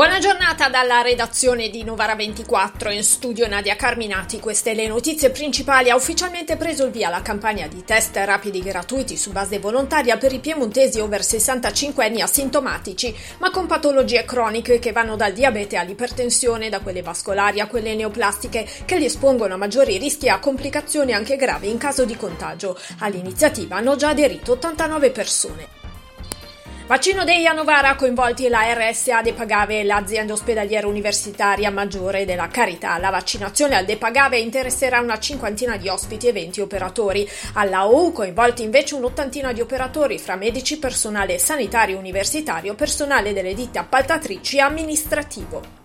Buona giornata dalla redazione di Novara 24, in studio Nadia Carminati. Queste le notizie principali. Ha ufficialmente preso il via la campagna di test rapidi gratuiti su base volontaria per i piemontesi over 65 anni asintomatici, ma con patologie croniche che vanno dal diabete all'ipertensione, da quelle vascolari a quelle neoplastiche, che li espongono a maggiori rischi e a complicazioni anche gravi in caso di contagio. All'iniziativa hanno già aderito 89 persone. Vaccino dei Novara coinvolti la RSA De Pagave l'azienda ospedaliera universitaria Maggiore della Carità. La vaccinazione al De Pagave interesserà una cinquantina di ospiti e 20 operatori. Alla OU coinvolti invece un'ottantina di operatori fra medici, personale sanitario universitario, personale delle ditte appaltatrici e amministrativo.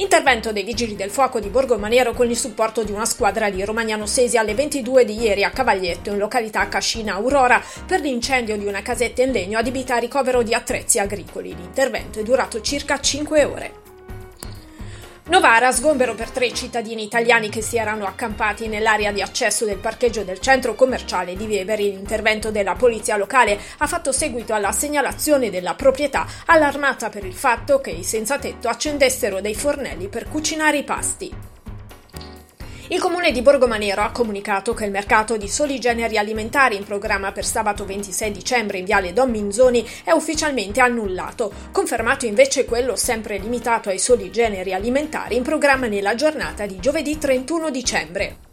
Intervento dei vigili del fuoco di Borgo Maniero con il supporto di una squadra di Romagnano Sesi alle 22 di ieri a Cavaglietto in località Cascina Aurora per l'incendio di una casetta in legno adibita a ricovero di attrezzi agricoli. L'intervento è durato circa 5 ore. Novara, sgombero per tre cittadini italiani che si erano accampati nell'area di accesso del parcheggio del centro commerciale di Veveri. L'intervento della polizia locale ha fatto seguito alla segnalazione della proprietà allarmata per il fatto che i senza tetto accendessero dei fornelli per cucinare i pasti. Il comune di Borgomanero ha comunicato che il mercato di soli generi alimentari in programma per sabato 26 dicembre in viale Don Minzoni è ufficialmente annullato, confermato invece quello sempre limitato ai soli generi alimentari in programma nella giornata di giovedì 31 dicembre.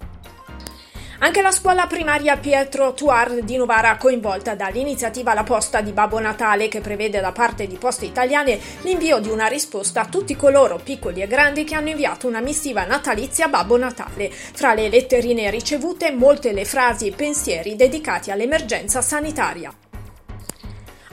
Anche la scuola primaria Pietro Tuar di Novara, coinvolta dall'iniziativa La Posta di Babbo Natale, che prevede da parte di Poste Italiane l'invio di una risposta a tutti coloro, piccoli e grandi, che hanno inviato una missiva natalizia a Babbo Natale. Fra le letterine ricevute, molte le frasi e pensieri dedicati all'emergenza sanitaria.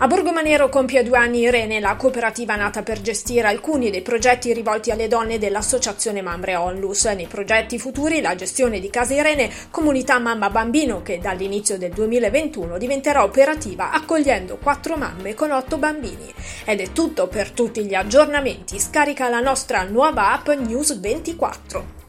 A Borgomanero compie due anni Irene, la cooperativa nata per gestire alcuni dei progetti rivolti alle donne dell'associazione Mamre Onlus. Nei progetti futuri la gestione di Casa Irene, comunità mamma bambino che dall'inizio del 2021 diventerà operativa accogliendo quattro mamme con otto bambini. Ed è tutto per tutti gli aggiornamenti. Scarica la nostra nuova app News 24.